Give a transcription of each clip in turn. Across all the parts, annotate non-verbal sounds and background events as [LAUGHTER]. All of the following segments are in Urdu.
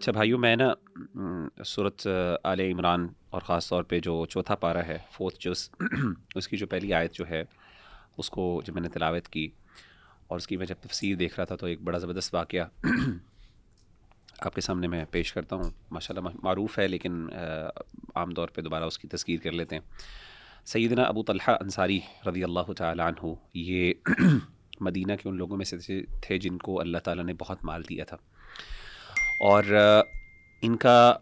اچھا بھائیو، میں نا صورت عال عمران اور خاص طور پہ جو چوتھا پارہ ہے، فورتھ جو اس کی جو پہلی آیت جو ہے، اس کو جب میں نے تلاوت کی اور اس کی میں جب تفسیر دیکھ رہا تھا تو ایک بڑا زبردست واقعہ آپ کے سامنے میں پیش کرتا ہوں۔ ماشاء اللہ معروف ہے لیکن عام طور پہ دوبارہ اس کی تذکیر کر لیتے ہیں۔ سیدنا ابو طلحہ انصاری رضی اللہ تعالیٰ عنہ، یہ [CLEARS THROAT] مدینہ کے ان لوگوں میں سے تھے جن کو اللہ تعالیٰ نے بہت مال دیا تھا۔ اور ان کا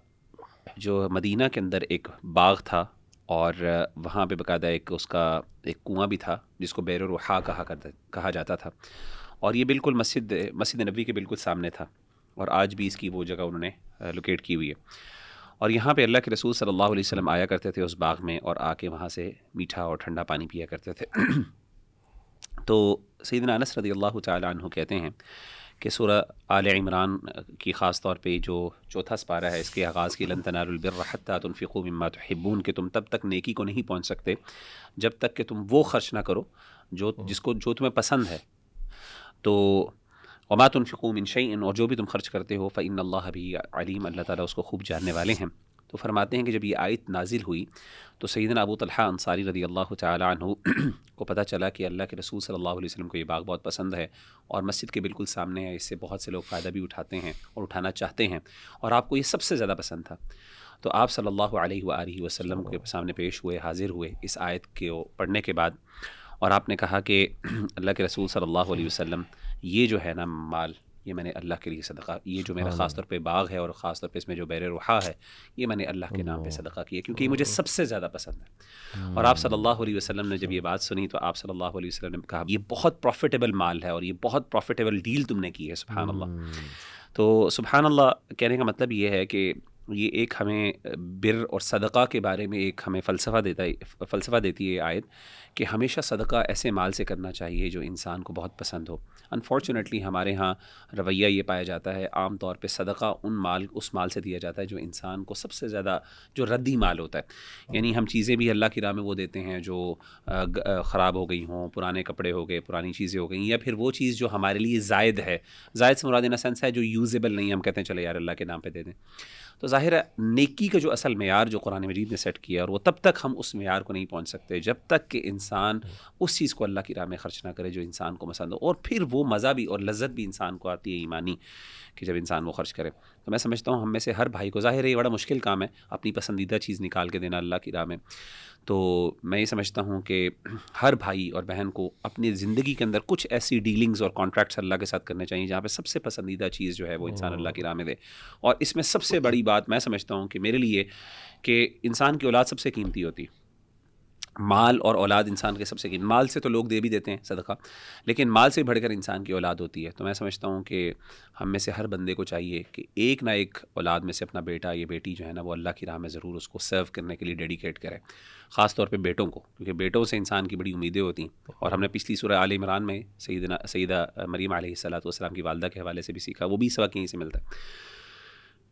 جو مدینہ کے اندر ایک باغ تھا اور وہاں پہ باقاعدہ ایک اس کا ایک کنواں بھی تھا جس کو بیر الرحا کہا کرتا، کہا جاتا تھا اور یہ بالکل مسجد مسجد نبی کے بالکل سامنے تھا اور آج بھی اس کی وہ جگہ انہوں نے لوکیٹ کی ہوئی ہے اور یہاں پہ اللہ کے رسول صلی اللہ علیہ وسلم آیا کرتے تھے اس باغ میں اور آ کے وہاں سے میٹھا اور ٹھنڈا پانی پیا کرتے تھے۔ تو سیدنا انس رضی اللہ تعالیٰ عنہ کہتے ہیں کہ سورہ آل عمران کی خاص طور پہ جو چوتھا سپارہ ہے، اس کے آغاز کی لن تنال البر حتى مما تحبون، کہ تم تب تک نیکی کو نہیں پہنچ سکتے جب تک کہ تم وہ خرچ نہ کرو جو جس کو، جو تمہیں پسند ہے۔ تو وما تنفقو من شعین اور جو بھی تم خرچ کرتے ہو فعین اللہ بھی علیم اللہ تعالیٰ اس کو خوب جاننے والے ہیں۔ تو فرماتے ہیں کہ جب یہ آیت نازل ہوئی تو سیدنا ابو طلحہ انصاری رضی اللہ تعالیٰ عنہ [CLEARS THROAT] کو پتہ چلا کہ اللہ کے رسول صلی اللہ علیہ وسلم کو یہ باغ بہت پسند ہے اور مسجد کے بالکل سامنے ہے اس سے بہت سے لوگ فائدہ بھی اٹھاتے ہیں اور اٹھانا چاہتے ہیں اور آپ کو یہ سب سے زیادہ پسند تھا۔ تو آپ صلی اللہ علیہ وآلہ وسلم کے سامنے پیش ہوئے، حاضر ہوئے اس آیت کے پڑھنے کے بعد اور آپ نے کہا کہ [CLEARS THROAT] اللہ کے رسول صلی اللہ علیہ وسلم یہ جو ہے نا مال یہ میں نے اللہ کے لیے صدقہ یہ جو میرا خاص طور پہ باغ ہے اور خاص طور پہ اس میں جو بیر روحا ہے یہ میں نے اللہ کے نام پہ صدقہ کیا کیونکہ یہ مجھے سب سے زیادہ پسند ہے۔ اور آپ صلی اللہ علیہ وسلم نے جب یہ بات سنی تو آپ صلی اللہ علیہ وسلم نے کہا یہ بہت پروفیٹیبل مال ہے اور یہ بہت پروفیٹیبل ڈیل تم نے کی ہے سبحان اللہ۔ تو سبحان اللہ کہنے کا مطلب یہ ہے کہ یہ ایک ہمیں بر اور صدقہ کے بارے میں ایک ہمیں فلسفہ دیتا ہے، فلسفہ دیتی ہے آیت کہ ہمیشہ صدقہ ایسے مال سے کرنا چاہیے جو انسان کو بہت پسند ہو۔ انفارچونیٹلی ہمارے ہاں رویہ یہ پایا جاتا ہے، عام طور پہ صدقہ ان مال، اس مال سے دیا جاتا ہے جو انسان کو سب سے زیادہ جو ردی مال ہوتا ہے۔ یعنی ہم چیزیں بھی اللہ کی راہ میں وہ دیتے ہیں جو خراب ہو گئی ہوں، پرانے کپڑے ہو گئے، پرانی چیزیں ہو گئیں، یا پھر وہ چیز جو ہمارے لیے زائد ہے۔ زائد سے مراد ان سینس ہے جو یوزیبل نہیں، ہم کہتے ہیں چلے یار اللہ کے نام پہ دے دیں۔ تو ظاہر ہے نیکی کا جو اصل معیار جو قرآن مجید نے سیٹ کیا اور وہ تب تک ہم اس معیار کو نہیں پہنچ سکتے جب تک کہ انسان اس چیز کو اللہ کی راہ میں خرچ نہ کرے جو انسان کو پسند ہو اور پھر وہ مزہ بھی اور لذت بھی انسان کو آتی ہے ایمانی کہ جب انسان وہ خرچ کرے۔ تو میں سمجھتا ہوں ہم میں سے ہر بھائی کو، ظاہر ہے یہ بڑا مشکل کام ہے اپنی پسندیدہ چیز نکال کے دینا اللہ کی راہ میں۔ تو میں یہ سمجھتا ہوں کہ ہر بھائی اور بہن کو اپنی زندگی کے اندر کچھ ایسی ڈیلنگز اور کانٹریکٹس اللہ کے ساتھ کرنے چاہیے جہاں پہ سب سے پسندیدہ چیز جو ہے وہ انسان اللہ کی راہ میں دے۔ اور اس میں سب سے بڑی بات میں سمجھتا ہوں کہ میرے لیے کہ انسان کی اولاد سب سے قیمتی ہوتی۔ مال اور اولاد انسان کے سب سے قیمت مال سے تو لوگ دے بھی دیتے ہیں صدقہ، لیکن مال سے بڑھ کر انسان کی اولاد ہوتی ہے۔ تو میں سمجھتا ہوں کہ ہم میں سے ہر بندے کو چاہیے کہ ایک نہ ایک اولاد میں سے اپنا بیٹا یا بیٹی جو ہے نا، وہ اللہ کی راہ میں ضرور اس کو سرو کرنے کے لیے ڈیڈیکیٹ کرے۔ خاص طور پہ بیٹوں کو، کیونکہ بیٹوں سے انسان کی بڑی امیدیں ہوتی ہیں۔ اور ہم نے پچھلی سورہ عال عمران میں سیدنا سیدہ مریم علیہ السلاۃ والسلام کی والدہ کے حوالے سے بھی سیکھا، وہ بھی سبق یہیں سے ملتا ہے۔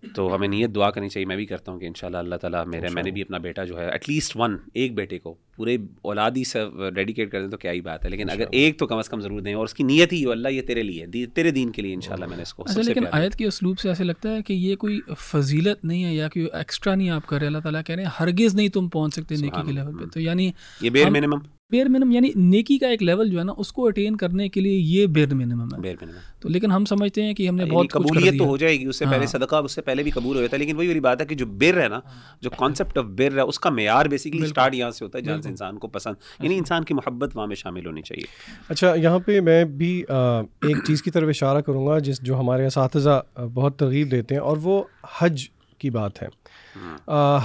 تو ہمیں نیت دعا کرنی چاہیے میں بھی کرتا ہوں کہ انشاءاللہ اللہ تعالیٰ میرے میں نے بھی اپنا بیٹا جو ہے ایٹ لیسٹ ون ایک بیٹے کو پورے اولادی سے ڈیڈیکیٹ کر دیں تو کیا ہی بات ہے۔ لیکن اگر ایک تو کم از کم ضرور دیں اور اس کی نیت ہی ہو اللہ یہ تیرے لیے تیرے دین کے لیے انشاءاللہ میں نے اس کو اچھا لیکن آیت کے اسلوب سے ایسے لگتا ہے کہ یہ کوئی فضیلت نہیں ہے یا کوئی ایکسٹرا نہیں آپ کر رہے اللہ تعالیٰ کہہ رہے ہیں ہرگز نہیں تم پہنچ سکتے نیکی کے لیول پہ۔ تو یعنی یہ بیر منیمم بیر منم یعنی نیکی کا ایک لیول جو ہے نا اس کو اٹین کرنے کے لیے یہ بیر منیمم ہے۔ بیر منیمم تو لیکن ہم سمجھتے ہیں کہ ہم نے یعنی بہت قبولیت تو ہو جائے گی اس سے پہلے صدقہ اس سے پہلے بھی قبول ہو جاتا ہے لیکن وہی والی بات ہے کہ جو بر ہے نا جو کانسیپٹ آف بر ہے اس کا معیار بیسکلی اسٹارٹ یہاں سے ہوتا ہے جہاں سے انسان کو پسند۔ یعنی انسان کی محبت وہاں میں شامل ہونی چاہیے۔ اچھا یہاں پہ میں بھی ایک چیز کی طرف اشارہ کروں گا جس جو ہمارے اساتذہ بہت ترغیب دیتے ہیں اور وہ حج کی بات ہے۔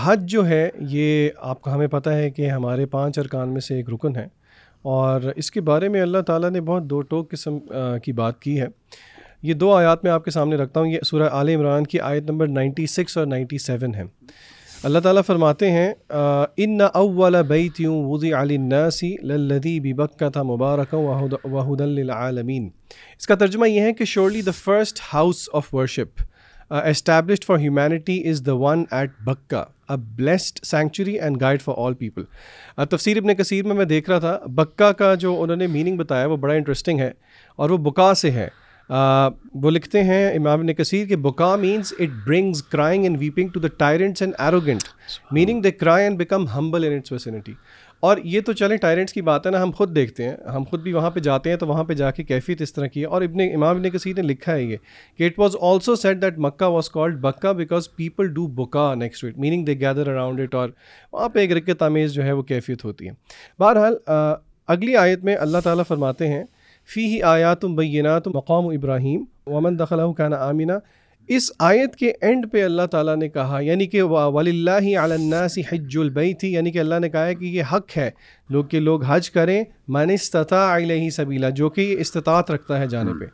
حج جو ہے، یہ آپ کا ہمیں پتہ ہے کہ ہمارے پانچ ارکان میں سے ایک رکن ہے۔ اور اس کے بارے میں اللہ تعالیٰ نے بہت دو ٹوک قسم کی بات کی ہے۔ یہ دو آیات میں آپ کے سامنے رکھتا ہوں۔ یہ سورہ عال عمران کی آیت نمبر نائنٹی سکس اور نائنٹی سیون ہے۔ اللہ تعالیٰ فرماتے ہیں ان نہ اول بیت یوں وضی علی نسی لدی بکا تھا مبارک وحد العالمین اس کا ترجمہ یہ ہے کہ surely the first house of worship established for humanity is the one at Bakkah a blessed sanctuary and guide for all people تفسیر ابن کثیر میں میں دیکھ رہا تھا بکا کا جو انہوں نے میننگ بتایا وہ بڑا انٹرسٹنگ ہے اور وہ بکا سے ہے وہ لکھتے ہیں امام نے کثیر کہ Bakkah means it brings crying and weeping to the tyrants and arrogant meaning they cry and become humble in its vicinity اور یہ تو چلیں ٹائرنٹس کی بات ہے نا، ہم خود دیکھتے ہیں۔ ہم خود بھی وہاں پہ جاتے ہیں تو وہاں پہ جا کے کیفیت اس طرح کی ہے۔ اور ابن امام ابن کثیر نے لکھا ہے یہ کہ it was also said that Mecca was called Bakkah because people do Bakkah next wait meaning they gather around it اور وہاں پہ ایک رکت آمیز جو ہے وہ کیفیت ہوتی ہے۔ بہرحال اگلی آیت میں اللہ تعالیٰ فرماتے ہیں فی ہی آیات بینات مقام ابراہیم ومن دخلہ کان آمینہ اس آیت کے اینڈ پہ اللہ تعالیٰ نے کہا یعنی کہ ولی اللہ الناس حج البئی تھی یعنی کہ اللہ نے کہا ہے کہ یہ حق ہے۔ لوگ کہ لوگ حج کریں من استطاع علیہ سبیلا جو کہ یہ استطاعت رکھتا ہے جانے پہ۔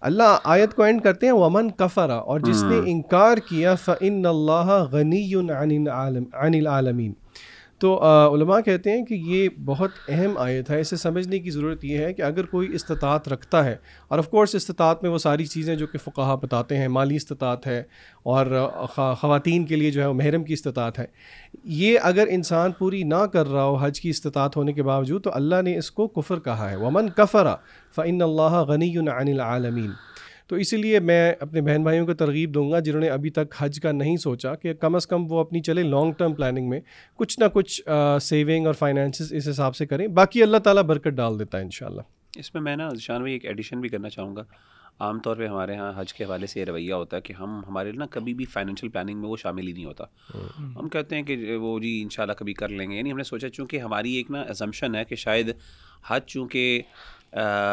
اللہ آیت کو اینڈ کرتے ہیں ومن کفرا اور جس نے انکار کیا فعن اللہ غنی عن العالمین تو علماء کہتے ہیں کہ یہ بہت اہم آیت ہے۔ اسے سمجھنے کی ضرورت یہ ہے کہ اگر کوئی استطاعت رکھتا ہے، اور آف کورس استطاعت میں وہ ساری چیزیں جو کہ فقہ بتاتے ہیں، مالی استطاعت ہے، اور خواتین کے لیے جو ہے وہ محرم کی استطاعت ہے، یہ اگر انسان پوری نہ کر رہا ہو حج کی استطاعت ہونے کے باوجود تو اللہ نے اس کو کفر کہا ہے۔ ومن کفرا فعن اللہ غنی عن العالمین تو اسی لیے میں اپنے بہن بھائیوں کو ترغیب دوں گا جنہوں نے ابھی تک حج کا نہیں سوچا کہ کم از کم وہ اپنی چلے لانگ ٹرم پلاننگ میں کچھ نہ کچھ سیونگ اور فائنینسز اس حساب سے کریں۔ باقی اللہ تعالیٰ برکت ڈال دیتا ہے ان اس میں میں نا ذیشان بھائی ایک ایڈیشن بھی کرنا چاہوں گا۔ عام طور پہ ہمارے یہاں حج کے حوالے سے یہ رویہ ہوتا ہے کہ ہم ہمارے نا کبھی بھی فائنینشیل پلاننگ میں وہ شامل ہی نہیں ہوتا۔ ہم کہتے ہیں کہ وہ جی ان شاء اللہ کبھی کر لیں گے۔ یعنی ہم نے سوچا چونکہ ہماری ایک نا ایزمشن ہے کہ شاید حج چونکہ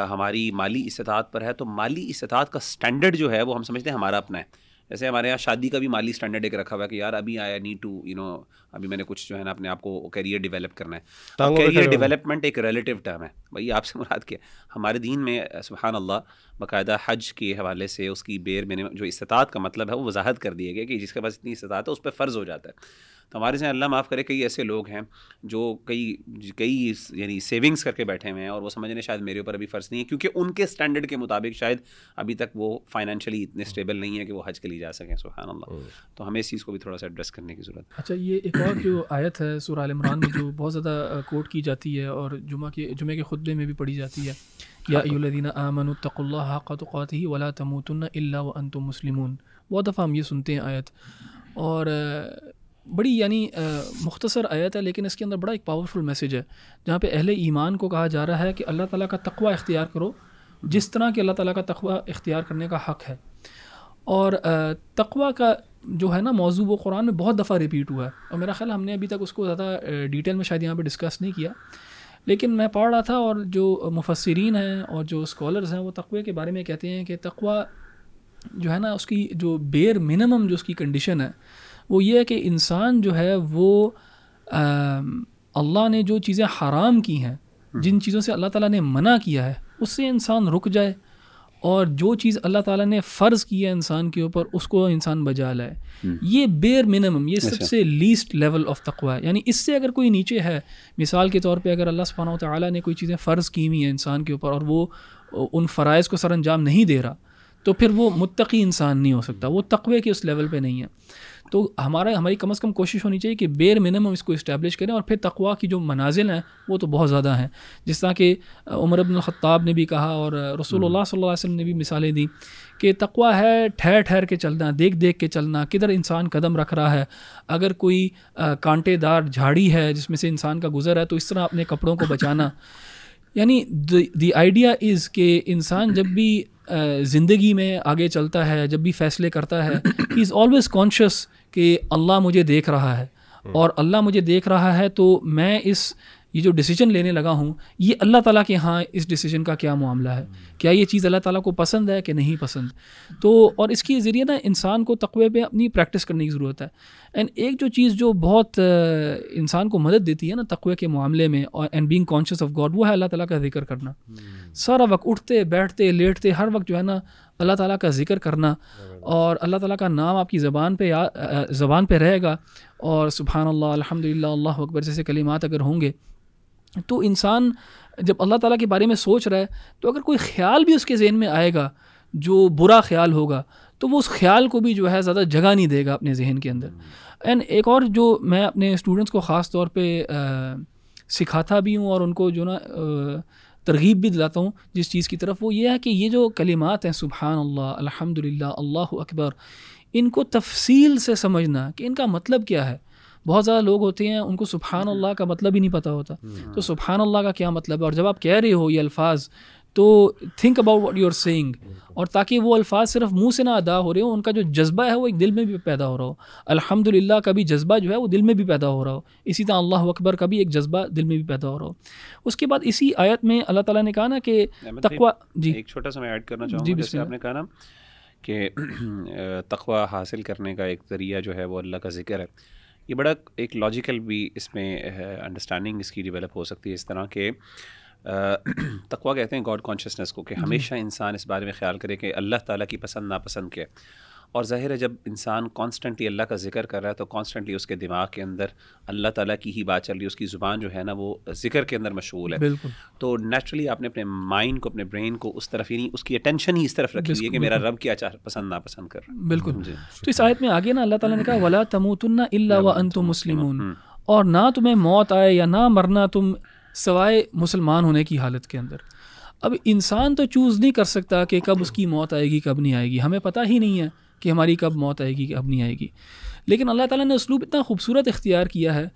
ہماری مالی استطاعت پر ہے تو مالی استطاعت کا اسٹینڈرڈ جو ہے وہ ہم سمجھتے ہیں ہمارا اپنا ہے۔ جیسے ہمارے یہاں شادی کا بھی مالی اسٹینڈرڈ ایک رکھا ہوا ہے کہ یار ابھی آیا نیڈ ٹو یو نو ابھی میں نے کچھ جو ہے نا اپنے آپ کو کیریئر ڈیولپ کرنا ہے۔ کیریئر ڈیولپمنٹ ایک ریلیٹیو ٹرم ہے۔ بھائی آپ سے مراد کیا ہمارے دین میں سبحان اللہ باقاعدہ حج کے حوالے سے اس کی بیر میں جو استطاعت کا مطلب ہے وہ وضاحت کر دیا گیا کہ جس کے پاس اتنی استطاعت ہے اس پہ فرض ہو جاتا ہے۔ تو ہمارے سے اللہ معاف کرے کئی ایسے لوگ ہیں جو کئی کئی یعنی سیونگس کر کے بیٹھے ہوئے ہیں اور وہ سمجھ رہے شاید میرے اوپر ابھی فرض نہیں ہے کیونکہ ان کے اسٹینڈرڈ کے مطابق شاید ابھی تک وہ فائنینشلی اتنے اسٹیبل نہیں ہے کہ وہ حج کے لیے جا سکیں سبحان اللہ۔ تو ہمیں اس چیز کو بھی تھوڑا سا ایڈریس کرنے کی ضرورت ہے۔ اچھا یہ ایک اور جو آیت ہے سورہ عمران میں جو بہت زیادہ کوٹ کی جاتی ہے اور جمعہ کے جمعے کے خطبے میں بھی پڑھی جاتی ہے۔ یا الدین امن الطق اللہ قطقات ہی ولا تموتن اللہ و انتم مسلمون۔ بہت دفعہ ہم یہ سنتے ہیں آیت۔ اور بڑی یعنی مختصر آیت ہے، لیکن اس کے اندر بڑا ایک پاورفل میسیج ہے، جہاں پہ اہل ایمان کو کہا جا رہا ہے کہ اللہ تعالیٰ کا تقوی اختیار کرو، جس طرح کہ اللہ تعالیٰ کا تقوی اختیار کرنے کا حق ہے۔ اور تقوی کا جو ہے نا موضوع، وہ قرآن میں بہت دفعہ ریپیٹ ہوا ہے۔ اور میرا خیال ہم نے ابھی تک اس کو زیادہ ڈیٹیل میں شاید یہاں پہ ڈسکس نہیں کیا۔ لیکن میں پڑھ رہا تھا اور جو مفسرین ہیں اور جو اسکالرز ہیں، وہ تقوی کے بارے میں کہتے ہیں کہ تقوی جو ہے نا، اس کی جو بیر منیمم جو اس کی کنڈیشن ہے وہ یہ ہے کہ انسان جو ہے وہ اللہ نے جو چیزیں حرام کی ہیں جن چیزوں سے اللہ تعالیٰ نے منع کیا ہے اس سے انسان رک جائے۔ اور جو چیز اللہ تعالیٰ نے فرض کیا ہے انسان کے اوپر اس کو انسان بجا لائے۔ یہ بیر منیمم یہ سب اچھا۔ سے لیسٹ لیول آف تقوا ہے۔ یعنی اس سے اگر کوئی نیچے ہے مثال کے طور پہ اگر اللہ سبحانہ و تعالیٰ نے کوئی چیزیں فرض کی ہوئی ہیں انسان کے اوپر اور وہ ان فرائض کو سر انجام نہیں دے رہا تو پھر وہ متقی انسان نہیں ہو سکتا وہ تقوے کے اس لیول پہ نہیں ہے۔ تو ہمارا ہماری کم از کم کوشش ہونی چاہیے کہ بیر منیمم اس کو اسٹیبلش کریں اور پھر تقوا کی جو منازل ہیں وہ تو بہت زیادہ ہیں۔ جس طرح کہ عمر ابن الخطاب نے بھی کہا اور رسول اللہ صلی اللہ علیہ وسلم نے بھی مثالیں دیں کہ تقوا ہے ٹھہر ٹھہر کے چلنا، دیکھ دیکھ کے چلنا، کدھر انسان قدم رکھ رہا ہے۔ اگر کوئی کانٹے دار جھاڑی ہے جس میں سے انسان کا گزر ہے تو اس طرح اپنے کپڑوں کو بچانا۔ یعنی دی آئیڈیا از کہ انسان جب بھی زندگی میں آگے چلتا ہے جب بھی فیصلے کرتا ہے ہی از آلویز کانشیس کہ اللہ مجھے دیکھ رہا ہے۔ اور اللہ مجھے دیکھ رہا ہے تو میں اس یہ جو ڈیسیجن لینے لگا ہوں یہ اللہ تعالیٰ کے ہاں اس ڈیسیجن کا کیا معاملہ ہے؟ کیا یہ چیز اللہ تعالیٰ کو پسند ہے کہ نہیں پسند؟ تو اور اس کے ذریعے نا انسان کو تقوی پہ اپنی پریکٹس کرنے کی ضرورت ہے۔ اینڈ ایک جو چیز جو بہت انسان کو مدد دیتی ہے نا تقوی کے معاملے میں اور and being conscious of God وہ ہے اللہ تعالیٰ کا ذکر کرنا۔ سارا وقت اٹھتے بیٹھتے لیٹتے ہر وقت جو ہے نا اللہ تعالیٰ کا ذکر کرنا۔ اور اللہ تعالیٰ کا نام آپ کی زبان پہ زبان پہ رہے گا۔ اور سبحان اللہ الحمد للہ اللہ اکبر جیسے کلمات اگر ہوں گے۔ تو انسان جب اللہ تعالیٰ کے بارے میں سوچ رہا ہے تو اگر کوئی خیال بھی اس کے ذہن میں آئے گا جو برا خیال ہوگا تو وہ اس خیال کو بھی جو ہے زیادہ جگہ نہیں دے گا اپنے ذہن کے اندر۔ اینڈ ایک اور جو میں اپنے اسٹوڈنٹس کو خاص طور پہ سکھاتا بھی ہوں اور ان کو جو نا ترغیب بھی دلاتا ہوں جس چیز کی طرف وہ یہ ہے کہ یہ جو کلمات ہیں سبحان اللہ الحمد للہ اللہ اکبر ان کو تفصیل سے سمجھنا کہ ان کا مطلب کیا ہے۔ بہت زیادہ لوگ ہوتے ہیں ان کو سبحان اللہ کا مطلب ہی نہیں پتہ ہوتا۔ تو سبحان اللہ کا کیا مطلب ہے؟ اور جب آپ کہہ رہے ہو یہ الفاظ تو think about what you are saying اور تاکہ وہ الفاظ صرف منہ سے نہ ادا ہو رہے ہوں ان کا جو جذبہ ہے وہ ایک دل میں بھی پیدا ہو رہا ہو۔ الحمد للہ کا بھی جذبہ جو ہے وہ دل میں بھی پیدا ہو رہا ہو۔ اسی طرح اللہ اکبر کا بھی ایک جذبہ دل میں بھی پیدا ہو رہا ہو۔ اس کے بعد اسی آیت میں اللہ تعالیٰ نے کہا نا کہ تقوا جی۔ ایک چھوٹا سا میں ایڈ کرنا چاہوں جی آپ نے کہا نا کہ [CLEARS THROAT] تقوا حاصل کرنے کا ایک ذریعہ جو ہے وہ اللہ کا ذکر ہے۔ یہ بڑا ایک لاجیکل بھی اس میں انڈرسٹینڈنگ اس کی ڈیولپ ہو سکتی ہے۔ اس طرح کہ تقوا کہتے ہیں گاڈ کانشیسنیس کو کہ جی۔ ہمیشہ انسان اس بارے میں خیال کرے کہ اللہ تعالیٰ کی پسند ناپسند کے اور ظاہر ہے جب انسان کانسٹنٹلی اللہ کا ذکر کر رہا ہے تو کانسٹنٹلی اس کے دماغ کے اندر اللہ تعالیٰ کی ہی بات چل رہی ہے اس کی زبان جو ہے نا وہ ذکر کے اندر مشغول ہے۔ بالکل۔ تو نیچرلی آپ نے اپنے مائنڈ کو اپنے برین کو اس طرف ہی نہیں اس کی اٹینشن ہی اس طرف رکھی ہے کہ میرا رب کیا چاہ پسند ناپسند کر رہا بالکل۔ جی۔ تو اس آیت میں آگے نا اللہ تعالیٰ نے کہا ولا تموتن اللہ و انتم مسلمون۔ اور نہ تمہیں موت آئے یا نہ مرنا تم سوائے مسلمان ہونے کی حالت کے اندر۔ اب انسان تو چوز نہیں کر سکتا کہ کب اس کی موت آئے گی، کب نہیں آئے گی۔ ہمیں پتہ ہی نہیں ہے کہ ہماری کب موت آئے گی، کب نہیں آئے گی۔ لیکن اللہ تعالیٰ نے اسلوب اتنا خوبصورت اختیار کیا ہے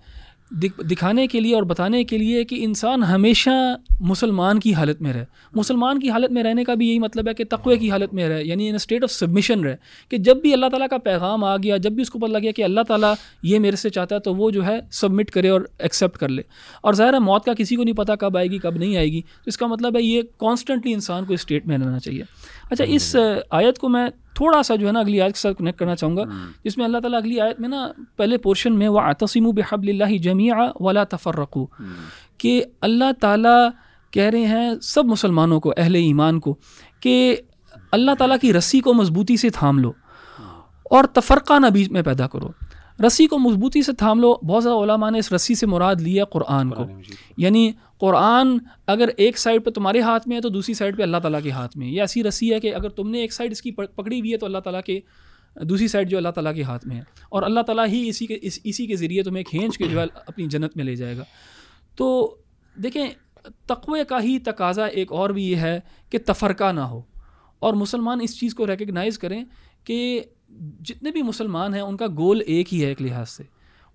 دکھانے کے لیے اور بتانے کے لیے کہ انسان ہمیشہ مسلمان کی حالت میں رہے۔ مسلمان کی حالت میں رہنے کا بھی یہی مطلب ہے کہ تقوی کی حالت میں رہے یعنی ان اسٹیٹ آف سبمیشن رہے کہ جب بھی اللہ تعالیٰ کا پیغام آ گیا، جب بھی اس کو پتہ لگا کہ اللہ تعالیٰ یہ میرے سے چاہتا ہے تو وہ جو ہے سبمٹ کرے اور ایکسیپٹ کر لے۔ اور ظاہر ہے موت کا کسی کو نہیں پتہ کب آئے گی، کب نہیں آئے گی۔ تو اس کا مطلب ہے یہ کانسٹنٹلی انسان کو اسٹیٹ میں رہنا چاہیے۔ اچھا اس آیت کو میں تھوڑا سا جو ہے نا اگلی آیت کے ساتھ کنیکٹ کرنا چاہوں گا جس میں اللہ تعالیٰ اگلی آیت میں نا پہلے پورشن میں وہ آتسم و بحب اللہ جمیع ولا تفرقو کہ اللہ تعالیٰ کہہ رہے ہیں سب مسلمانوں کو اہل ایمان کو کہ اللہ تعالیٰ کی رسی کو مضبوطی سے تھام لو اور تفرقہ نہ بیچ میں پیدا کرو۔ رسی کو مضبوطی سے تھام لو بہت زیادہ علماء نے اس رسی سے مراد لیا قرآن کو۔ یعنی قرآن اگر ایک سائڈ پہ تمہارے ہاتھ میں ہے تو دوسری سائڈ پہ اللہ تعالیٰ کے ہاتھ میں یہ ایسی رسی ہے کہ اگر تم نے ایک سائڈ اس کی پکڑی ہوئی ہے تو اللہ تعالیٰ کے دوسری سائڈ جو اللہ تعالیٰ کے ہاتھ میں ہے۔ اور اللہ تعالیٰ ہی اسی کے اس اسی کے ذریعے تمہیں کھینچ کے جو ہے اپنی جنت میں لے جائے گا۔ تو دیکھیں، تقوی کا ہی تقاضا ایک اور بھی یہ ہے کہ تفرقہ نہ ہو۔ اور مسلمان اس چیز کو ریکگنائز کریں کہ جتنے بھی مسلمان ہیں، ان کا گول ایک ہی ہے ایک لحاظ سے۔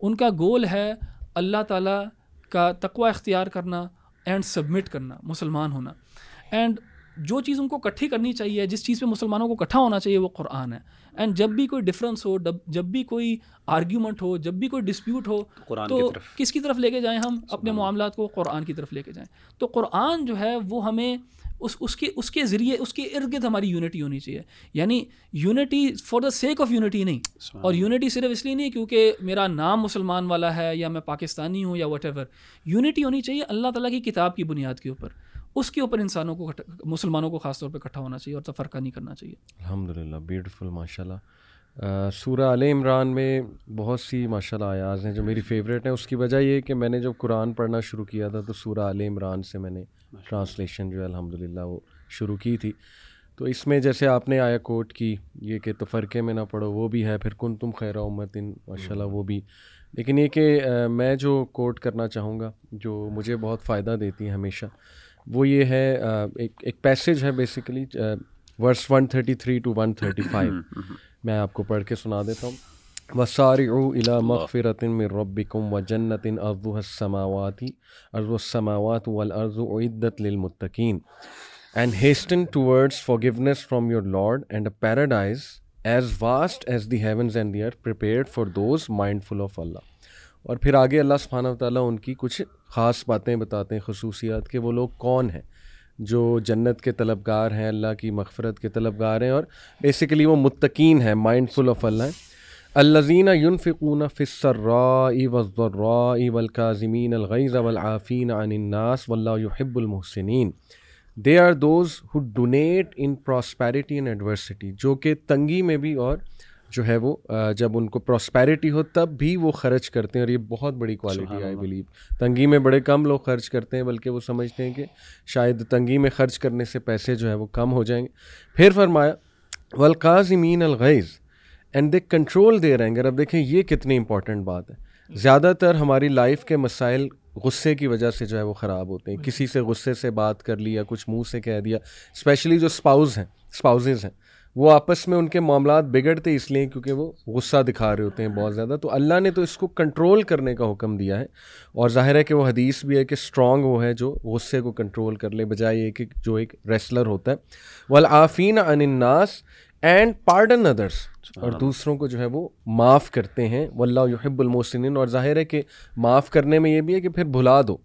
ان کا گول ہے اللہ تعالیٰ کا تقوی اختیار کرنا اینڈ سبمٹ کرنا مسلمان ہونا۔ اینڈ جو چیز ان کو کٹھی کرنی چاہیے جس چیز پہ مسلمانوں کو کٹھا ہونا چاہیے وہ قرآن ہے۔ اینڈ جب بھی کوئی ڈفرینس ہو جب بھی کوئی آرگیومنٹ ہو جب بھی کوئی ڈسپیوٹ ہو تو کس کی طرف لے کے جائیں ہم؟ اپنے معاملات کو قرآن کی طرف لے کے جائیں۔ تو قرآن جو ہے وہ ہمیں اس اس کے اس کے ذریعے اس کے ارد گرد ہماری یونٹی ہونی چاہیے۔ یعنی unity for the sake of unity نہیں۔ اور یونٹی صرف اس لیے نہیں کیونکہ میرا نام مسلمان والا ہے یا میں پاکستانی ہوں یا وٹ ایور یونٹی ہونی چاہیے اللہ تعالیٰ کی کتاب کی بنیاد کے اوپر۔ اس کے اوپر انسانوں کو مسلمانوں کو خاص طور پہ اکٹھا ہونا چاہیے اور تفرقہ نہیں کرنا چاہیے۔ الحمد للہ بیوٹیفل ماشاء اللہ سورہ علیہ عمران میں بہت سی ماشاء اللہ آیاز ہیں جو میری فیوریٹ ہیں۔ اس کی وجہ یہ کہ میں نے جب قرآن پڑھنا شروع کیا تھا تو سورہ علیہ عمران سے میں نے ٹرانسلیشن جو ہے الحمد للہ وہ شروع کی تھی۔ تو اس میں جیسے آپ نے آیا کوٹ کی یہ کہ تفرقے میں نہ پڑھو وہ بھی ہے پھر کن تم خیر امتن ماشاء اللہ وہ بھی۔ لیکن یہ کہ میں جو کوٹ کرنا چاہوں گا جو مجھے بہت فائدہ دیتی ہے ہمیشہ وہ یہ ہے ایک ایک پیسیج ہے basically verse one thirty three to one thirty five میں آپ کو پڑھ کے سنا دیتا ہوں۔ وسارعوا الى مغفرة من ربكم وجنة أرضها السماوات أرض السماوات والأرض أعدت للمتقين. And hasten towards forgiveness from your Lord and a paradise as vast as the heavens and the earth prepared for those mindful of Allah. اور پھر آگے اللہ سبحانہ و تعالیٰ ان کی کچھ خاص باتیں بتاتے ہیں خصوصیات کہ وہ لوگ کون ہیں؟ جو جنت کے طلبگار ہیں اللہ کی مغفرت کے طلبگار ہیں اور بیسیکلی وہ متقین ہیں مائنڈ فل آف اللہ ہیں۔ الزین یونفقون فصراء والضراء والکاظمین الغیظ والعافین عن الناس واللہ يحب المحسنین۔ They are those who donate in prosperity and adversity جو کہ تنگی میں بھی اور جو ہے وہ جب ان کو پراسپیرٹی ہو تب بھی وہ خرچ کرتے ہیں اور یہ بہت بڑی کوالٹی آئی بلیو تنگی میں بڑے کم لوگ خرچ کرتے ہیں بلکہ وہ سمجھتے ہیں کہ شاید تنگی میں خرچ کرنے سے پیسے جو ہے وہ کم ہو جائیں گے۔ پھر فرمایا ولقاظمین الغیز اینڈ دے کنٹرول دے رہیں گے اب دیکھیں یہ کتنی امپورٹنٹ بات ہے۔ زیادہ تر ہماری لائف کے مسائل غصے کی وجہ سے جو ہے وہ خراب ہوتے ہیں۔ کسی سے غصے سے بات کر لی یا کچھ منہ سے کہہ دیا اسپیشلی جو اسپاؤز ہیں اسپاؤزز ہیں، وہ آپس میں ان کے معاملات بگڑتے اس لیے کیونکہ وہ غصہ دکھا رہے ہوتے ہیں بہت زیادہ۔ تو اللہ نے تو اس کو کنٹرول کرنے کا حکم دیا ہے۔ اور ظاہر ہے کہ وہ حدیث بھی ہے کہ اسٹرانگ وہ ہے جو غصے کو کنٹرول کر لے، بجائے یہ کہ جو ایک ریسلر ہوتا ہے۔ والعافین عن الناس اینڈ پارڈن ادرس اور دوسروں کو جو ہے وہ معاف کرتے ہیں. واللہ یحب المحسنین. اور ظاہر ہے کہ معاف کرنے میں یہ بھی ہے کہ پھر بھلا دو.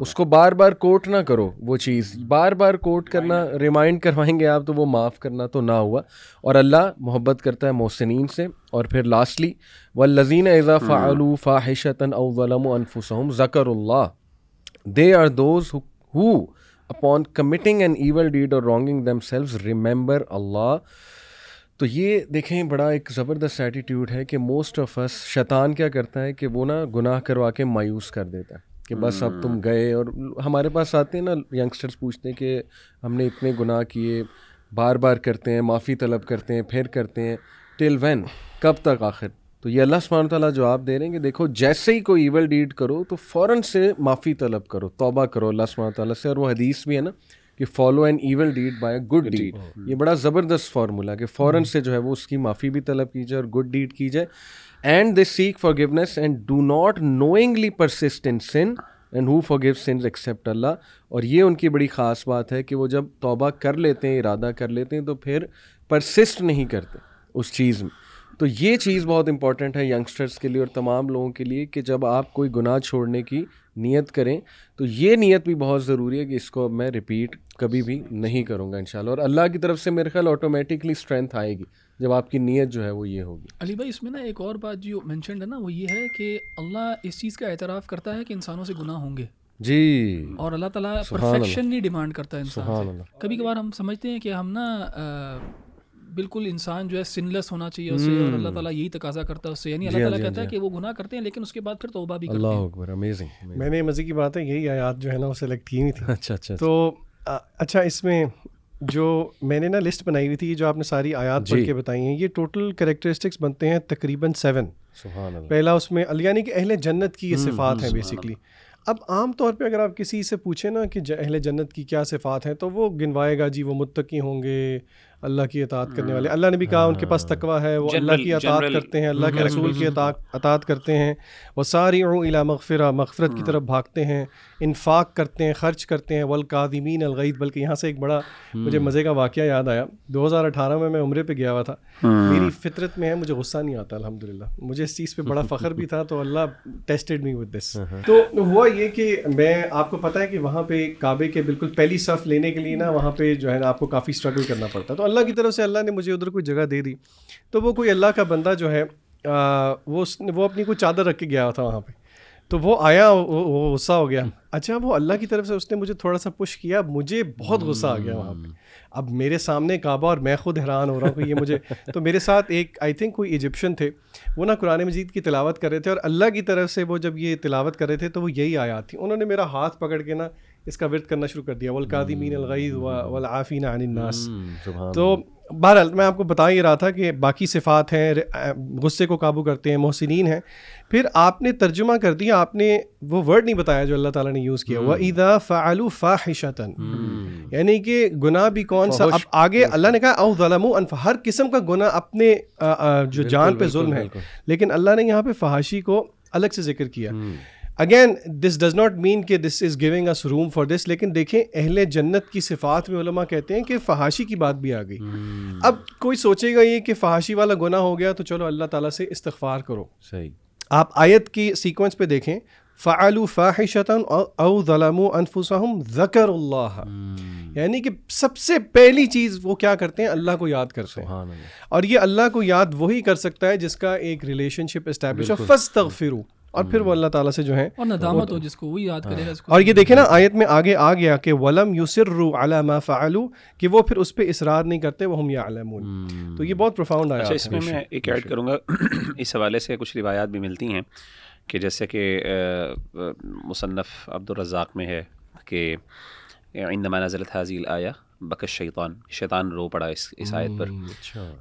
اس کو بار بار کوٹ نہ کرو وہ چیز. بار بار کوٹ کرنا ریمائنڈ کروائیں گے آپ تو وہ معاف کرنا تو نہ ہوا. اور اللہ محبت کرتا ہے محسنین سے. اور پھر لاسٹلی و لذین اضا فعلوا فاحشتا او ظلموا انفسهم ذکر Allah. They are those who upon committing an evil deed اور رانگنگ دیم سیلوز ریممبر اللہ تو یہ دیکھیں بڑا ایک زبردست ایٹیٹیوڈ ہے کہ موسٹ آف اس شیطان کیا کرتا ہے کہ وہ نا گناہ کروا کے مایوس کر دیتا ہے کہ بس اب تم گئے اور ہمارے پاس آتے ہیں نا ینگسٹرس پوچھتے ہیں کہ ہم نے اتنے گناہ کیے بار بار کرتے ہیں معافی طلب کرتے ہیں پھر کرتے ہیں ٹل وین کب تک آخر؟ تو یہ اللہ سبحانہ تعالیٰ جواب دے رہے ہیں کہ دیکھو جیسے ہی کوئی ایول ڈیڈ کرو تو فوراً سے معافی طلب کرو توبہ کرو اللہ سبحانہ تعالیٰ سے اور وہ حدیث بھی ہے نا کہ follow an evil deed by a good deed یہ بڑا زبردست فارمولہ کہ فوراً سے جو ہے وہ اس کی معافی بھی طلب کی جائے اور گڈ ڈیڈ کی جائے and they seek forgiveness and do not knowingly persist in sin and who forgive sins except اللہ اور یہ ان کی بڑی خاص بات ہے کہ وہ جب توبہ کر لیتے ہیں ارادہ کر لیتے ہیں تو پھر پرسسٹ نہیں کرتے اس چیز میں۔ تو یہ چیز بہت امپورٹنٹ ہے ینگسٹرس کے لیے اور تمام لوگوں کے لیے کہ جب آپ کوئی گناہ چھوڑنے کی نیت کریں تو یہ نیت بھی بہت ضروری ہے کہ اس کو اب میں ریپیٹ کبھی بھی نہیں کروں گا انشاءاللہ۔ اور اللہ کی طرف سے میرے خیال آٹومیٹکلی اسٹرینتھ آئے گی جب آپ کی نیت جو ہے وہ یہ ہوگی۔ علی بھائی اس میں نا ایک اور بات جو مینشنڈ ہے نا وہ یہ ہے کہ اللہ اس چیز کا اعتراف کرتا ہے کہ انسانوں سے گناہ ہوں گے۔ جی۔ اور اللہ تعالیٰ پرفیکشن نہیں ڈیمانڈ کرتا ہے انسان سے۔ کبھی کبھار ہم سمجھتے ہیں کہ ہم نا بالکل انسان جو ہے سنلیس ہونا چاہیے اسے اور اللہ تعالیٰ یہی تقاضا کرتا ہے اس سے۔ یعنی اللہ تعالیٰ کہتا ہے کہ وہ گناہ کرتے ہیں لیکن اس کے بعد پھر توبہ بھی کرتے اللہ اکبر امیزنگ میں نے مزے کی بات ہے یہی آیات جو ہے نا وہ سلیکٹ کی نہیں تھی اچھا اچھا تو اچھا اس میں جو میں نے نا لسٹ بنائی ہوئی تھی جو آپ نے ساری آیات پڑھ کے بتائی ہیں یہ ٹوٹل کریکٹرسٹکس بنتے ہیں تقریباً سیون پہلا اس میں یعنی کہ اہل جنت کی یہ صفات ہیں بیسکلی اب عام طور پہ اگر آپ کسی سے پوچھیں نا کہ اہل جنت کی کیا صفات ہیں تو وہ گنوائے گا جی وہ متقی ہوں گے۔ اللہ کی اطاعت کرنے والے۔ اللہ نے بھی کہا ان کے پاس تقوا ہے وہ اللہ کی اطاعت کرتے ہیں اللہ کے رسول کی اطاعت کرتے ہیں۔ وہ ساری الا مغفرہ مغفرت کی طرف بھاگتے ہیں انفاق کرتے ہیں خرچ کرتے ہیں۔ ولقادمین الغید بلکہ یہاں سے ایک بڑا مجھے مزے کا واقعہ یاد آیا۔ دو ہزار اٹھارہ میں میں عمرے پہ گیا ہوا تھا۔ میری فطرت میں ہے مجھے غصہ نہیں آتا الحمد للہ مجھے اس چیز پہ بڑا فخر بھی تھا تو اللہ ٹیسٹڈ می ود دس تو ہوا یہ کہ میں آپ کو پتا ہے کہ وہاں پہ کعبے کے بالکل پہلی صف لینے کے لیے نا وہاں پہ جو ہے نا آپ کو کافی اسٹرگل کرنا پڑتا۔ تو اللہ کی طرف سے اللہ نے مجھے ادھر کوئی جگہ دے دی۔ تو وہ کوئی اللہ کا بندہ جو ہے وہ وہ اپنی کوئی چادر رکھ کے گیا تھا وہاں پہ۔ تو وہ آیا، وہ غصہ ہو گیا۔ اچھا وہ اللہ کی طرف سے اس نے مجھے تھوڑا سا پش کیا، مجھے بہت غصہ آ گیا وہاں پہ۔ اب میرے سامنے کعبہ اور میں خود حیران ہو رہا ہوں کہ یہ مجھے [LAUGHS] تو میرے ساتھ ایک آئی تھنک کوئی ایجپشن تھے۔ وہ نا قرآن مجید کی تلاوت کر رہے تھے اور اللہ کی طرف سے وہ جب یہ تلاوت کر رہے تھے تو وہ یہی آیات تھی انہوں نے میرا ہاتھ پکڑ کے نا اس کا ورد کرنا شروع کر دیا. ولقادمین الغیظ والعافین عن الناس. تو بہرحال میں آپ کو بتا ہی رہا تھا کہ باقی صفات ہیں غصے کو قابو کرتے ہیں محسنین ہیں. پھر آپ نے ترجمہ کر دیا آپ نے وہ ورڈ نہیں بتایا جو اللہ تعالیٰ نے یوز کیا. وہ ادا فعلو فاحشتن یعنی کہ گناہ بھی کون سا؟ اب آگے اللہ نے کہا او ظلم انف ہر قسم کا گناہ اپنے جو جان پہ ظلم ہے. لیکن اللہ نے یہاں پہ فحاشی کو الگ سے ذکر کیا. Again this does not mean کہ this is giving us room for this لیکن دیکھیں اہل جنت کی صفات میں علماء کہتے ہیں کہ فحاشی کی بات بھی آ گئی۔ اب کوئی سوچے گا یہ کہ فحاشی والا گناہ ہو گیا تو چلو اللہ تعالیٰ سے استغفار کرو۔ صحیح۔ آپ آیت کی سیکوینس پہ دیکھیں۔ فعلو فاحشتاً او ظلم انفسہم ذکر اللہ یعنی کہ سب سے پہلی چیز وہ کیا کرتے ہیں؟ اللہ کو یاد کرتے ہیں۔ اور یہ اللہ کو یاد وہی کر سکتا ہے جس کا ایک ریلیشن شپ اسٹیبلش ہو فستغفروا اور پھر وہ اللہ تعالیٰ سے جو ہے اور ندامت ہو جس کو وہ یاد کرے گا اور یہ دیکھیں نا آیت میں آگے آ گیا کہ ولم یوسر علی ما فعلوا کہ وہ پھر اس پہ اصرار نہیں کرتے وہ ہم۔ یعلمون تو یہ بہت پروفاؤنڈ آیا اچھا اس میں میں ایک ایڈ کروں گا۔ [CLEARS THROAT] اس حوالے سے کچھ روایات بھی ملتی ہیں کہ جیسے کہ مصنف عبد الرزاق میں ہے کہ عندما نزلت حاضی آیا بکش شیطان شیطان رو پڑا اس اس آیت پر۔ اچھا۔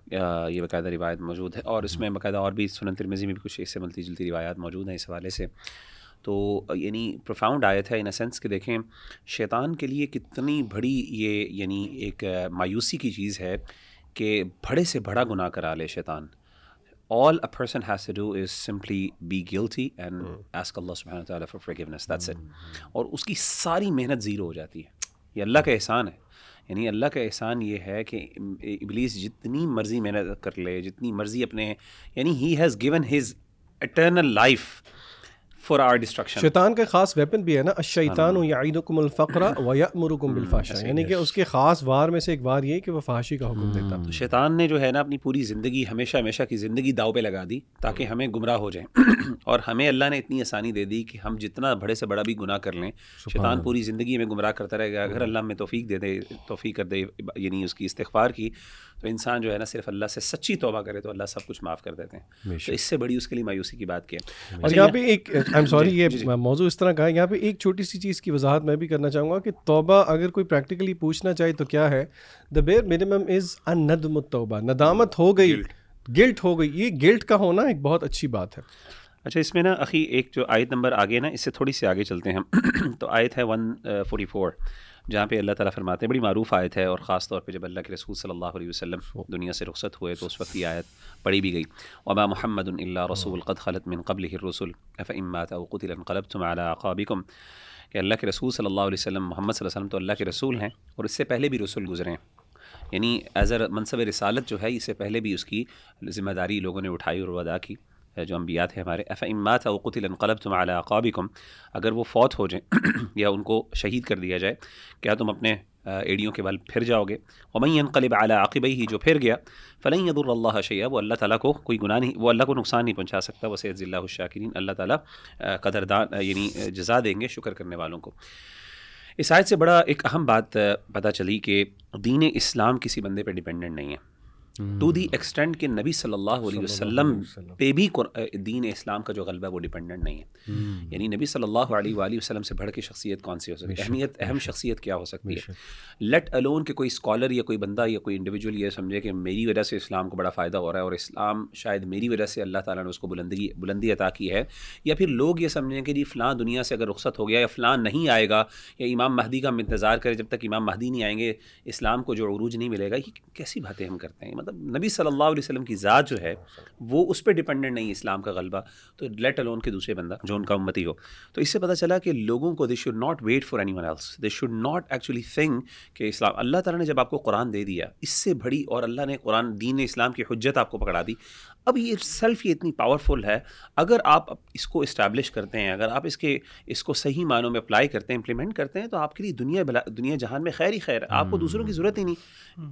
یہ باقاعدہ روایت موجود ہے۔ اور اس میں باقاعدہ اور بھی سنن ترمیزی میں بھی کچھ اس سے ملتی جلتی روایات موجود ہیں اس حوالے سے۔ تو یعنی پروفاؤنڈ آیت ہے ان اے سینس کہ دیکھیں شیطان کے لیے کتنی بڑی یہ یعنی ایک مایوسی کی چیز ہے کہ بڑے سے بڑا گناہ کرا لے شیطان۔ All a person has to do is simply be guilty and ask اللہ سبحانہ تعالیٰ فار فارگیونیس دیٹس اٹ اور اس کی ساری محنت زیرو ہو جاتی ہے۔ یہ اللہ کا احسان ہے۔ یعنی اللہ کا احسان یہ ہے کہ ابلیس جتنی مرضی محنت کر لے، جتنی مرضی اپنے یعنی he has given his eternal life for our destruction شیطان کا خاص ویپن بھی ہے نا الشیطان یعیدکم الفقر و یأمرکم بالفحشاء یعنی کہ اس کے خاص وار میں سے ایک وار یہ کہ وہ فحاشی کا حکم دیتا۔ تو شیطان نے جو ہے نا اپنی پوری زندگی ہمیشہ ہمیشہ کی زندگی داؤ پہ لگا دی تاکہ ہمیں گمراہ ہو جائیں۔ [CLEARS THROAT] اور ہمیں اللہ نے اتنی آسانی دے دی کہ ہم جتنا بڑے سے بڑا بھی گناہ کر لیں شیطان پوری زندگی میں گمراہ کرتا رہے گا۔ اگر اللہ میں توفیق دے دے توفیق کر دے یعنی اس کی استغفار کی تو انسان جو ہے نا صرف اللہ سے سچی توبہ کرے تو اللہ سب کچھ معاف کر دیتے ہیں۔ تو اس سے بڑی اس کے لیے مایوسی کی بات کیا اور یہاں پہ ایک آئی ایم سوری یہ موضوع اس طرح کا ہے۔ یہاں پہ ایک چھوٹی سی چیز کی وضاحت میں بھی کرنا چاہوں گا کہ توبہ اگر کوئی پریکٹیکلی پوچھنا چاہے تو کیا ہے؟ دا بیر منیمم از ان ندم توبہ ندامت ہو گئی گلٹ ہو گئی۔ یہ گلٹ کا ہونا ایک بہت اچھی بات ہے۔ اچھا اس میں نا عقی ایک جو آیت نمبر آگے نا اس سے تھوڑی سی آگے چلتے ہیں ہم۔ تو آیت ہے ون فورٹی فور جہاں پہ اللہ تعالیٰ فرماتے ہیں، بڑی معروف آیت ہے اور خاص طور پہ جب اللہ کے رسول صلی اللہ علیہ وسلم دنیا سے رخصت ہوئے تو اس وقت یہ آیت پڑھی بھی گئی۔ وبا محمد اللہ رسول قد خلط من قبل رسول امات او قطل انقلب تم اعلیٰ کہ اللہ کے رسول صلی اللہ علیہ وسلم محمد صلی اللہ علیہ وسلم تو اللہ کے رسول ہیں اور اس سے پہلے بھی رسول گزرے ہیں۔ یعنی ایز اے منصب رسالت جو ہے، اس سے پہلے بھی اس کی ذمہ داری لوگوں نے اٹھائی اور ادا کی۔ جو انبیاء تھے ہمارے اف امات او قطل انقلب تم اعلیٰ اقابکم اگر وہ فوت ہو جائیں، [CLEARS THROAT] یا ان کو شہید کر دیا جائے، کیا تم اپنے ایڑیوں کے بل پھر جاؤ گے؟ ومئی انقلب اعلیٰ عقبئی ہی جو پھر گیا فلیں ید اللہ شیہ وہ اللہ تعالیٰ کو کوئی گناہ نہیں، وہ اللہ کو نقصان نہیں پہنچا سکتا، وہ سید اللہ الشاکرین، اللہ تعالیٰ قدردان یعنی جزا دیں گے شکر کرنے والوں کو۔ اس آیت سے بڑا ایک اہم بات پتہ چلی کہ دین اسلام کسی بندے پہ ڈپینڈنٹ نہیں ہے۔ ٹو دی ایکسٹینڈ کہ نبی صلی اللہ علیہ وسلم پہ بھی دین اسلام کا جو غلبہ ہے وہ ڈپینڈنٹ نہیں ہے. یعنی نبی صلی اللہ علیہ وآلہ وسلم سے بڑھ کے شخصیت کون سی ہو سکتی ہے؟ اہمیت اہم شخصیت کیا ہو سکتی ہے؟ لیٹ الون کہ کوئی اسکالر یا کوئی بندہ یا کوئی انڈیویجول یہ سمجھے کہ میری وجہ سے اسلام کو بڑا فائدہ ہو رہا ہے اور اسلام شاید میری وجہ سے اللہ تعالیٰ نے اس کو بلندی بلندی عطا کی ہے یا پھر لوگ یہ سمجھیں کہ جی فلاں دنیا سے اگر رخصت ہو گیا یا فلاں نہیں آئے گا یا امام مہدی کا ہم انتظار کریں جب تک امام مہدی نہیں آئیں گے اسلام کو جو عروج نہیں ملے گا یہ کیسی باتیں ہم کرتے ہیں؟ مطلب نبی صلی اللہ علیہ وسلم کی ذات جو ہے، وہ اس پہ ڈپینڈنٹ نہیں اسلام کا غلبہ، تو لیٹ الون کے دوسرے بندہ جو ان کا امتی ہو۔ تو اس سے پتہ چلا کہ لوگوں کو they should not wait for anyone else they should not actually think کہ اسلام، اللہ تعالیٰ نے جب آپ کو قرآن دے دیا، اس سے بڑی اور اللہ نے قرآن، دین اسلام کی حجت آپ کو پکڑا دی۔ اب یہ سیلف یہ اتنی پاورفل ہے اگر آپ اس کو اسٹیبلش کرتے ہیں اگر آپ اس کے اس کو صحیح معنوں میں اپلائی کرتے ہیں امپلیمنٹ کرتے ہیں تو آپ کے لیے دنیا بلا دنیا جہان میں خیر ہی خیر ہے۔ آپ کو دوسروں کی ضرورت ہی نہیں۔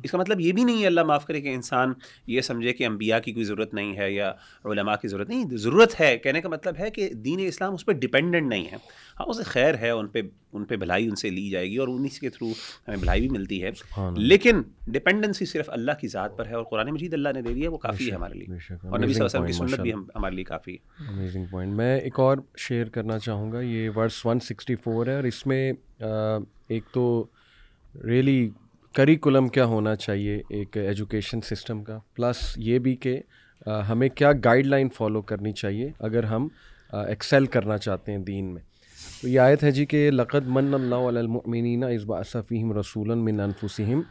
اس کا مطلب یہ بھی نہیں ہے اللہ معاف کرے کہ انسان یہ سمجھے کہ انبیاء کی کوئی ضرورت نہیں ہے یا علماء کی ضرورت نہیں۔ ضرورت ہے کہنے کا مطلب ہے کہ دین اسلام اس پہ ڈپینڈنٹ نہیں ہے۔ ہاں اسے خیر ہے ان پہ ان پہ بھلائی ان سے لی جائے گی اور انہیں کے تھرو ہمیں بھلائی بھی ملتی ہے۔ لیکن ڈپینڈنسی صرف اللہ کی ذات پر ہے اور قرآن مجید اللہ نے دے دیا وہ کافی ہے ہمارے لیے۔ اور نبی صلی اللہ علیہ وسلم کی سنت بھی ہمارے لیے کافی ہے۔ امیزنگ پوائنٹ میں ایک اور شیئر کرنا چاہوں گا یہ ورس ون سکسٹی فور ہے اور اس میں ایک تو ریئلی کریکولم کیا ہونا چاہیے ایک ایجوکیشن سسٹم کا پلس یہ بھی کہ ہمیں کیا گائیڈ لائن فالو کرنی چاہیے اگر ہم ایکسیل کرنا چاہتے ہیں دین میں۔ تو یہ آیت ہے جی کہ لقد من اللہ علی المؤمنین از باصفیم رسول من انفسہم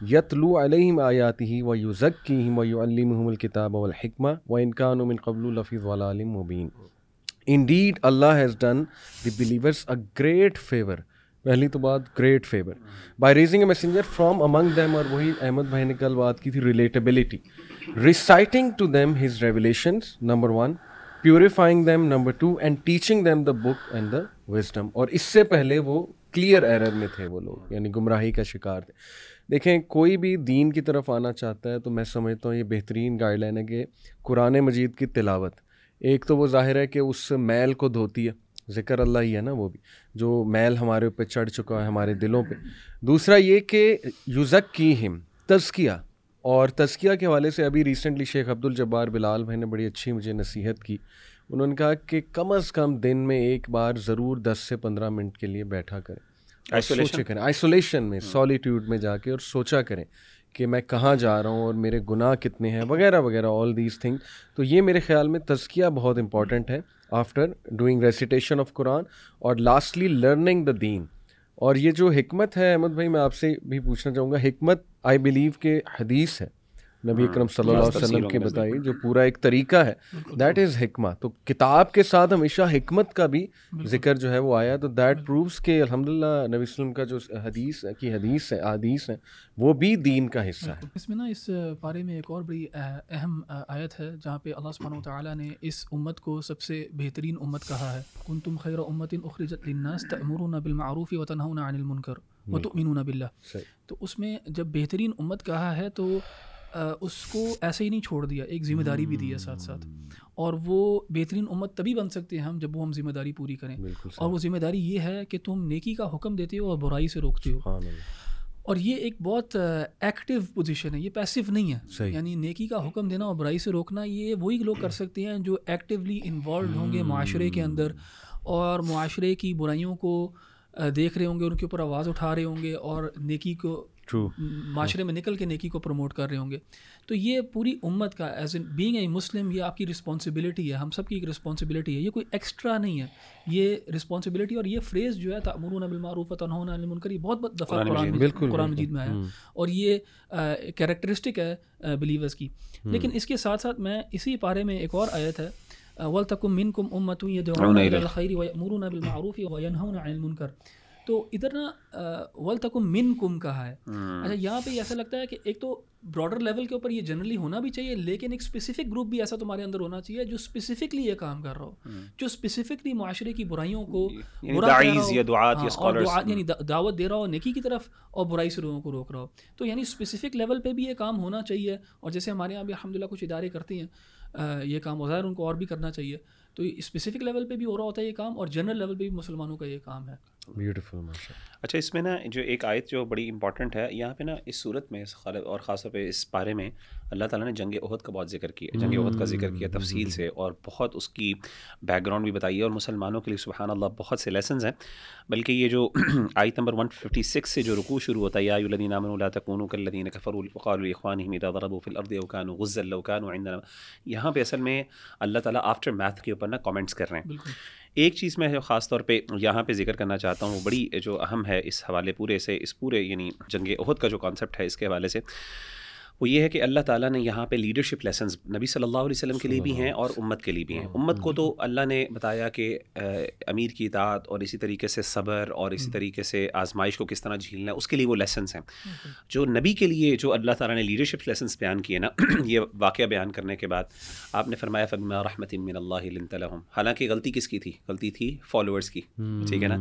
یتلو علیہم آیات ہی و یوزکیم و یعلمہم الکتاب والحکمہ و انکان من قبل لفظ والعلم مبین۔ Indeed Allah has done the believers a great favour پہلی تو بات great favour by raising a messenger from among them اور وہی احمد بھائی نے کل بات کی تھی relatability reciting to them his revelations number one purifying them number two and teaching them the book and the wisdom اور اس سے پہلے وہ کلیئر ایرر میں تھے وہ لوگ یعنی گمراہی کا شکار تھے۔ دیکھیں، کوئی بھی دین کی طرف آنا چاہتا ہے تو میں سمجھتا ہوں یہ بہترین گائیڈ لائن ہے کہ قرآن مجید کی تلاوت۔ ایک تو وہ ظاہر ہے کہ اس میل کو دھوتی ہے، ذکر اللہ ہی ہے نا وہ بھی، جو میل ہمارے اوپر چڑھ چکا ہے، ہمارے دلوں پہ۔ دوسرا یہ کہ یوزک کی ہم تزکیہ۔ اور تزکیہ کے حوالے سے ابھی ریسنٹلی شیخ عبد الجبار بلال بھائی نے بڑی اچھی مجھے نصیحت کی۔ انہوں نے کہا کہ کم از کم دن میں ایک بار ضرور دس سے پندرہ منٹ کے لیے بیٹھا کریں۔ سوچے کریں۔ آئسولیشن میں سالیٹیوڈ میں جا کے اور سوچا کریں کہ میں کہاں جا رہا ہوں اور میرے گناہ کتنے ہیں وغیرہ وغیرہ آل دیز تھنگ تو یہ میرے خیال میں تزکیہ بہت امپورٹنٹ ہے after doing recitation of Quran اور لاسٹلی لرننگ دا دین اور یہ جو حکمت ہے احمد بھائی میں آپ سے بھی پوچھنا چاہوں گا حکمت آئی بلیو کہ حدیث ہے۔ نبی اکرم صلی اللہ علیہ وسلم کے بتائی جو پورا ایک طریقہ ہے دیٹ از حکمہ۔ تو کتاب کے ساتھ ہمیشہ حکمت کا بھی ذکر جو ہے وہ آیا تو دیٹ پرووس کہ الحمد للہ نبی وسلم کا جو حدیث کی حدیث ہے حدیث ہے وہ بھی دین کا حصہ ہے۔ اس میں نا اس بارے میں ایک اور بڑی اہم آیت ہے جہاں پہ اللہ سبحانہ تعالیٰ نے اس امت کو سب سے بہترین امت کہا ہے۔ کن تم خیر امت اخرجت للناس تأمرون بالمعروف وتنہون عن المنکر وتؤمنون باللہ۔ تو اس میں جب بہترین امت کہا ہے تو اس کو ایسے ہی نہیں چھوڑ دیا ایک ذمہ داری بھی دی ہے ساتھ ساتھ۔ اور وہ بہترین امت تبھی بن سکتے ہیں ہم جب وہ ہم ذمہ داری پوری کریں۔ اور وہ ذمہ داری یہ ہے کہ تم نیکی کا حکم دیتے ہو اور برائی سے روکتے ہو۔ اور یہ ایک بہت ایکٹیو پوزیشن ہے یہ پیسو نہیں ہے۔ یعنی نیکی کا حکم دینا اور برائی سے روکنا یہ وہی لوگ کر سکتے ہیں جو ایکٹیولی انوالوڈ ہوں گے معاشرے کے اندر۔ اور معاشرے کی برائیوں کو دیکھ رہے ہوں گے ان کے اوپر آواز اٹھا رہے ہوں گے اور نیکی کو معاشرے میں نکل کے نیکی کو پروموٹ کر رہے ہوں گے۔ تو یہ پوری امت کا as an being a Muslim یہ آپ کی رسپانسبلٹی ہے۔ ہم سب کی ایک رسپانسبلٹی ہے۔ یہ کوئی ایکسٹرا نہیں ہے۔ یہ رسپانسبلٹی اور یہ فریز جو ہے تعمرون بالمعروف تنہون عن المنکر یہ بہت بہت دفعہ قرآن قرآن مجید میں آیا۔ اور یہ کیریکٹرسٹک ہے بلیورس کی۔ لیکن اس کے ساتھ ساتھ میں اسی پارے میں ایک اور آیت ہے۔ ولتکم منکم امت یدعون الى الخیر ویأمرون بالمعروف وینہون عن المنکر تو ادھر نا ول تک من کم کہا ہے۔ اچھا یہاں پہ ایسا لگتا ہے کہ ایک تو براڈر لیول کے اوپر یہ جنرلی ہونا بھی چاہیے لیکن ایک اسپیسیفک گروپ بھی ایسا تمہارے اندر ہونا چاہیے جو اسپیسیفکلی یہ کام کر رہا ہو۔ جو اسپیسیفکلی معاشرے کی برائیوں کو یعنی, ہاں، یعنی دعوت دے رہا ہو نیکی کی طرف اور برائی سے لوگوں کو روک رہا ہو۔ تو یعنی اسپیسیفک لیول پہ بھی یہ کام ہونا چاہیے۔ اور جیسے ہمارے یہاں بھی الحمد للہ کچھ ادارے کرتے ہیں یہ کام وظاہر ان کو اور بھی کرنا چاہیے۔ تو اسپیسیفک لیول پہ بھی ہو رہا ہوتا ہے یہ کام اور جنرل لیول پہ بھی مسلمانوں کا یہ کام ہے۔ بیوٹیفل اچھا اس میں نا جو ایک آیت جو بڑی امپورٹنٹ ہے یہاں پہ نا اس صورت میں اور خاص طور پہ اس بارے میں اللہ تعالیٰ نے جنگ عہد کا بہت ذکر کیا جنگ عہد کا ذکر کیا تفصیل سے اور بہت اس کی بیک گراؤنڈ بھی بتائی ہے اور مسلمانوں کے لیے سبحان اللہ بہت سے لیسنز ہیں۔ بلکہ یہ جو [CLEARS THROAT] آیت نمبر 156 سے جو رکوع شروع ہوتا ہے یا الدین امن اللہ تکون کلدین کفر الفقار الخوان ضرب فی الارض اوکان غز عندنا۔ یہاں پہ اصل میں اللہ تعالیٰ آفٹر میتھ کے اوپر نا کامنٹس کر رہے ہیں۔ ایک چیز میں خاص طور پہ یہاں پہ ذکر کرنا چاہتا ہوں، وہ بڑی جو اہم ہے اس حوالے پورے سے، اس پورے یعنی جنگ عہد کا جو کانسیپٹ ہے، اس کے حوالے سے۔ وہ یہ ہے کہ اللہ تعالیٰ نے یہاں پہ لیڈرشپ لیسنز نبی صلی اللہ علیہ وسلم کے لیے بھی ہیں اور امت کے لیے بھی ہیں۔ امت کو تو اللہ نے بتایا کہ امیر کی اطاعت اور اسی طریقے سے صبر اور اسی طریقے سے آزمائش کو کس طرح جھیلنا ہے اس کے لیے وہ لیسنس ہیں۔ جو نبی کے لیے جو اللہ تعالیٰ نے لیڈرشپ لیسنس بیان کیے نا [CLEARS THROAT] یہ واقعہ بیان کرنے کے بعد آپ نے فرمایا فرما رحمت من اللہ حالانکہ غلطی کس کی تھی؟ غلطی تھی فالوورس کی ٹھیک ہے نا؟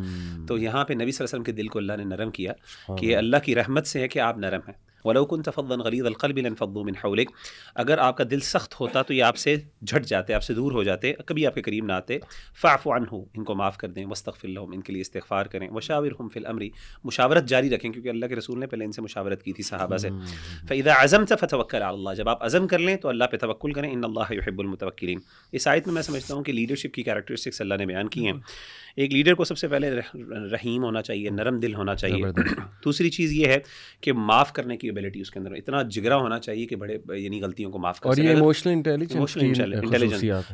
تو یہاں پہ نبی صلی اللہ علیہ وسلم کے دل کو اللہ نے نرم کیا کہ یہ اللہ کی رحمت سے ہے کہ آپ نرم ہیں۔ ولو كنت فضا غليظ القلب لانفضوا من حولك۔ اگر آپ کا دل سخت ہوتا تو یہ آپ سے جھٹ جاتے آپ سے دور ہو جاتے کبھی آپ کے قریب نہ آتے۔ فاعف عنه ان کو معاف کر دیں واستغفر لهم ان کے لیے استغفار کریں۔ وشاورهم في الامر مشاورت جاری رکھیں کیونکہ اللہ کے رسول نے پہلے ان سے مشاورت کی تھی صحابہ سے۔ فاذا عزمت فتوکل على الله۔ جب آپ عزم کر لیں تو اللہ پہ توکل کریں ان اللہ يحب المتوکلین اس آیت میں میں سمجھتا ہوں کہ لیڈرشپ کی کیریکٹرسٹکس اللہ نے بیان کی ہیں۔ ایک لیڈر کو سب سے پہلے رحیم ہونا چاہیے نرم دل ہونا چاہیے۔ دوسری چیز یہ ہے کہ معاف کرنے کی ابیلٹی اس کے اندر. اتنا جگرا ہونا چاہیے کہ بڑے یعنی غلطیوں کو معاف کر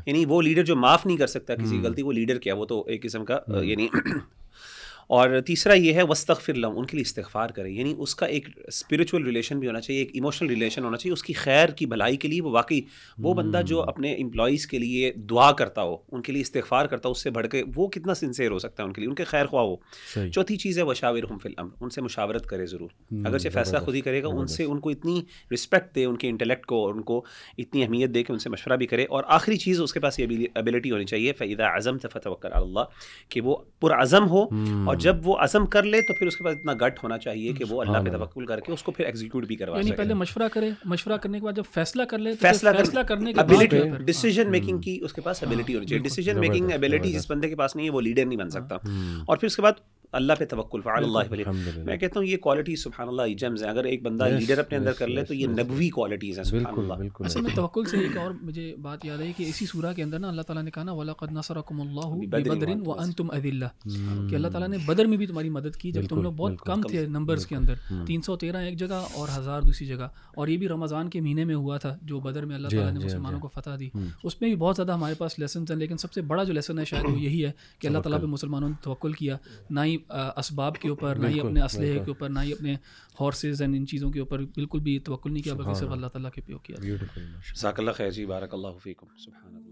یعنی وہ لیڈر جو معاف نہیں کر سکتا کسی غلطی وہ لیڈر کیا وہ تو ایک قسم کا یعنی اور تیسرا یہ ہے وسطر لم ان کے لیے استغفار کریں۔ یعنی اس کا ایک اسپریچول ریلیشن بھی ہونا چاہیے ایک ایموشنل ریلیشن ہونا چاہیے۔ اس کی خیر کی بھلائی کے لیے وہ واقعی وہ بندہ جو اپنے امپلائیز کے لیے دعا کرتا ہو ان کے لیے استغفار کرتا ہو اس سے بڑھ کے وہ کتنا سنسیئر ہو سکتا ہے ان کے لیے ان کے خیر خواہ ہو۔ چوتھی چیز ہے وشاور ہم فلم ان سے مشاورت کرے ضرور۔ اگرچہ فیصلہ خود ہی کرے گا ان سے ان کو اتنی رسپیکٹ دے ان کے انٹلیکٹ کو اور ان کو اتنی اہمیت دے کہ ان سے مشورہ بھی کرے۔ اور آخری چیز اس کے پاس یہ ابیلٹی ہونی چاہیے فعدہ اعظم فتح اللہ کہ وہ پرعزم ہو۔ اور جب وہ عزم کر لے تو پھر اس کے بعد اتنا گٹ ہونا چاہیے کہ وہ اللہ پہ توکل کر کے اس کو پھر ایگزیکیوٹ بھی کروا یعنی پہلے مشورہ کرے مشورہ کرنے کے بعد جب فیصلہ کر لے فیصلہ فیصلہ کرنے کے بعد ڈیسیژن میکنگ کی اس کے پاس ابیلٹی ہونی چاہیے۔ ڈیسیژن میکنگ ابیلٹی جس بندے کے پاس نہیں ہے وہ لیڈر نہیں بن سکتا۔ اور پھر اس کے بعد اللہ پہ توکل فعال اللہ۔ میں کہتا ہوں یہ کوالٹی سبحان اللہ یہ جیمز ہیں۔ اگر ایک بندہ لیڈر اپنے اندر کر لے تو یہ نبوی کوالٹیز ہیں سبحان بالکل اللہ۔ بالکل۔ اصل میں توکل سے ایک اور مجھے بات یاد آئی کہ اسی سورہ کے اندر نا اللہ تعالیٰ نے کہا نا وَلَقَدْ نَصَرَكُمُ اللَّهُ بِبَدْرٍ وَأَنْتُمْ أَذِلَّةٌ۔ کہ اللہ تعالیٰ نے بدر میں بھی تمہاری مدد کی جب تم لوگ بہت۔ کم تھے نمبرز کے اندر۔ تین سو تیرہ ایک جگہ اور ہزار دوسری جگہ۔ اور یہ بھی رمضان کے مہینے میں ہوا تھا جو بدر میں اللہ جی ہاں، تعالیٰ نے جی ہاں، مسلمانوں جی کو فتح دی۔ اس میں بھی بہت زیادہ ہمارے پاس لیسنس ہیں لیکن سب سے بڑا جو لیسن ہے شاید وہ یہی ہے کہ اللہ تعالیٰ پہ مسلمانوں نے توکل کیا۔ نہ ہی اسباب کے اوپر نہ ہی اپنے اسلحے کے اوپر نہ ہی اپنے ہارسز اینڈ ان چیزوں کے اوپر بالکل بھی توکل نہیں کیا بلکہ صرف اللہ۔ تعالیٰ کے پہ کیا۔ جزاک اللہ خیر جی بارک اللہ فیکم سبحان اللہ۔